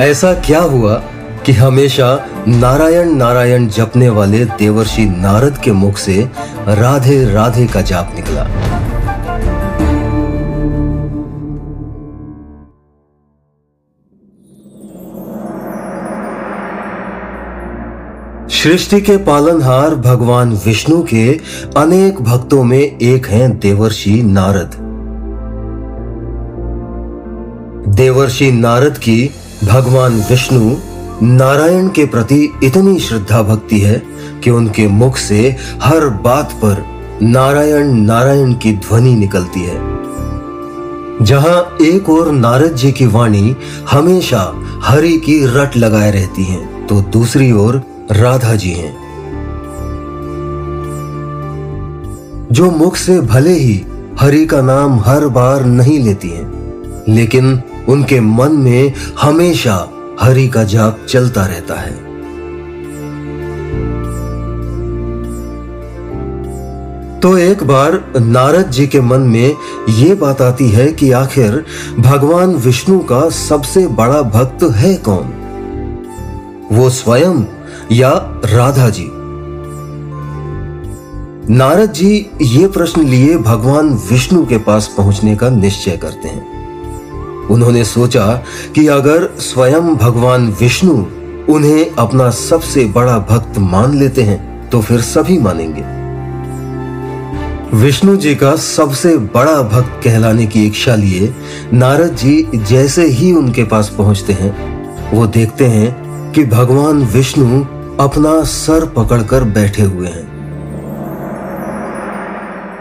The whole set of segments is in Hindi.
ऐसा क्या हुआ कि हमेशा नारायण नारायण जपने वाले देवर्षि नारद के मुख से राधे राधे का जाप निकला? सृष्टि के पालनहार भगवान विष्णु के अनेक भक्तों में एक हैं देवर्षि नारद। देवर्षि नारद की भगवान विष्णु नारायण के प्रति इतनी श्रद्धा भक्ति है कि उनके मुख से हर बात पर नारायण नारायण की ध्वनि निकलती है। जहाँ एक और नारद जी की वाणी हमेशा हरि की रट लगाए रहती है तो दूसरी ओर राधा जी हैं। जो मुख से भले ही हरि का नाम हर बार नहीं लेती हैं, लेकिन उनके मन में हमेशा हरि का जाप चलता रहता है। तो एक बार नारद जी के मन में यह बात आती है कि आखिर भगवान विष्णु का सबसे बड़ा भक्त है कौन? वो स्वयं या राधा जी? नारद जी ये प्रश्न लिए भगवान विष्णु के पास पहुँचने का निश्चय करते हैं। उन्होंने सोचा कि अगर स्वयं भगवान विष्णु उन्हें अपना सबसे बड़ा भक्त मान लेते हैं तो फिर सभी मानेंगे। विष्णु जी का सबसे बड़ा भक्त कहलाने की इच्छा लिए नारद जी जैसे ही उनके पास पहुँचते हैं, वो देखते हैं कि भगवान विष्णु अपना सर पकड़कर बैठे हुए हैं।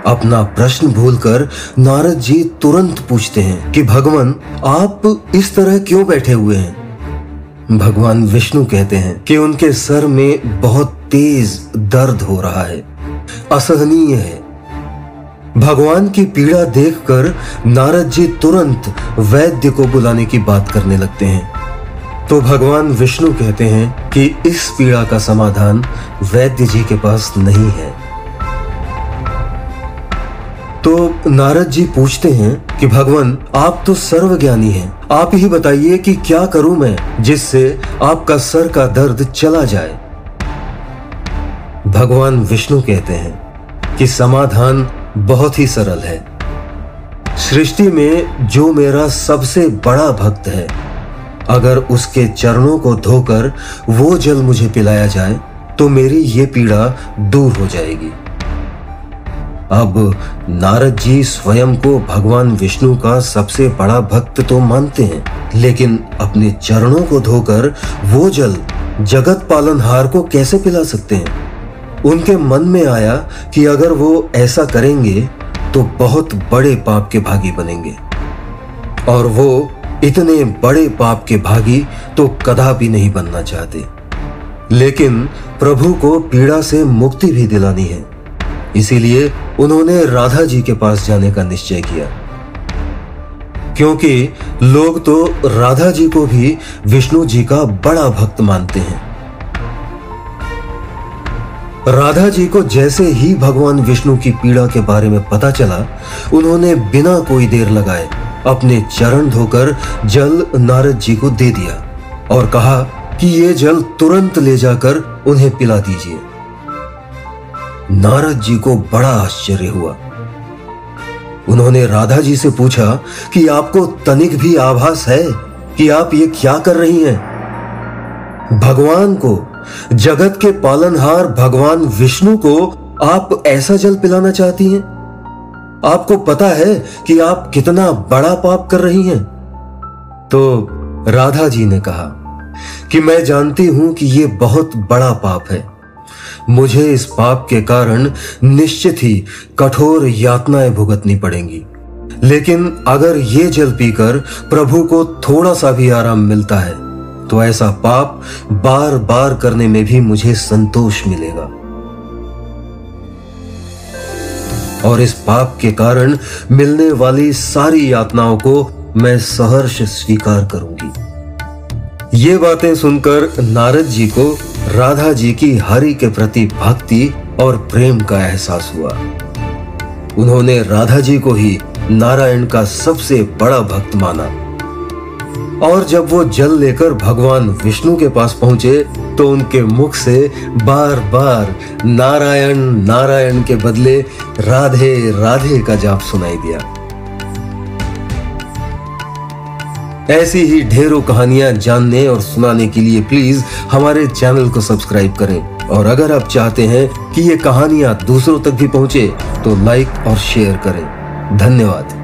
अपना प्रश्न भूलकर नारद जी तुरंत पूछते हैं कि भगवान, आप इस तरह क्यों बैठे हुए हैं? भगवान विष्णु कहते हैं कि उनके सर में बहुत तेज दर्द हो रहा है। असहनीय है। भगवान की पीड़ा देखकर नारद जी तुरंत वैद्य को बुलाने की बात करने लगते हैं। तो भगवान विष्णु कहते हैं कि इस पीड़ा का समाधान वैद्य जी के पास नहीं है। तो नारद जी पूछते हैं कि, भगवान, आप तो सर्वज्ञानी हैं। आप ही बताइए कि क्या करूँ मैं जिससे आपका सर का दर्द चला जाए? भगवान विष्णु कहते हैं कि, समाधान बहुत ही सरल है। सृष्टि में जो मेरा सबसे बड़ा भक्त है, अगर उसके चरणों को धोकर वो जल मुझे पिलाया जाए तो मेरी ये पीड़ा दूर हो जाएगी। अब नारद जी स्वयं को भगवान विष्णु का सबसे बड़ा भक्त तो मानते हैं, लेकिन अपने चरणों को धोकर वो जल जगत पालनहार को कैसे पिला सकते हैं? उनके मन में आया कि अगर वो ऐसा करेंगे तो बहुत बड़े पाप के भागी बनेंगे। और वो इतने बड़े पाप के भागी तो कदापि नहीं बनना चाहते। लेकिन प्रभु को पीड़ा से मुक्ति भी दिलानी है। इसीलिए उन्होंने राधा जी के पास जाने का निश्चय किया। क्योंकि लोग तो राधा जी को भी विष्णु जी का बड़ा भक्त मानते हैं। राधा जी को जैसे ही भगवान विष्णु की पीड़ा के बारे में पता चला, उन्होंने बिना कोई देर लगाए अपने चरण धोकर जल नारद जी को दे दिया और कहा कि ये जल तुरंत ले जाकर उन्हें पिला दीजिए। नारद जी को बड़ा आश्चर्य हुआ। उन्होंने राधा जी से पूछा कि आपको तनिक भी आभास है कि आप ये क्या कर रही हैं? भगवान को, जगत के पालनहार भगवान विष्णु को आप ऐसा जल पिलाना चाहती हैं? आपको पता है कि आप कितना बड़ा पाप कर रही हैं? तो राधा जी ने कहा कि मैं जानती हूँ कि यह बहुत बड़ा पाप है। मुझे इस पाप के कारण निश्चित ही कठोर यातनाएँ भुगतनी पड़ेंगी। लेकिन अगर ये जल पीकर प्रभु को थोड़ा सा भी आराम मिलता है तो ऐसा पाप बार बार करने में भी मुझे संतोष मिलेगा। और इस पाप के कारण मिलने वाली सारी यातनाओं को मैं सहर्ष स्वीकार करूँगी। ये बातें सुनकर नारद जी को राधा जी की हरि के प्रति भक्ति और प्रेम का एहसास हुआ। उन्होंने राधा जी को ही नारायण का सबसे बड़ा भक्त माना। और जब वो जल लेकर भगवान विष्णु के पास पहुँचे तो उनके मुख से बार बार नारायण नारायण के बदले राधे राधे का जाप सुनाई दिया। ऐसी ही ढेरों कहानियाँ जानने और सुनाने के लिए प्लीज़ हमारे चैनल को सब्सक्राइब करें। और अगर आप चाहते हैं कि ये कहानियाँ दूसरों तक भी पहुँचे तो लाइक और शेयर करें। धन्यवाद।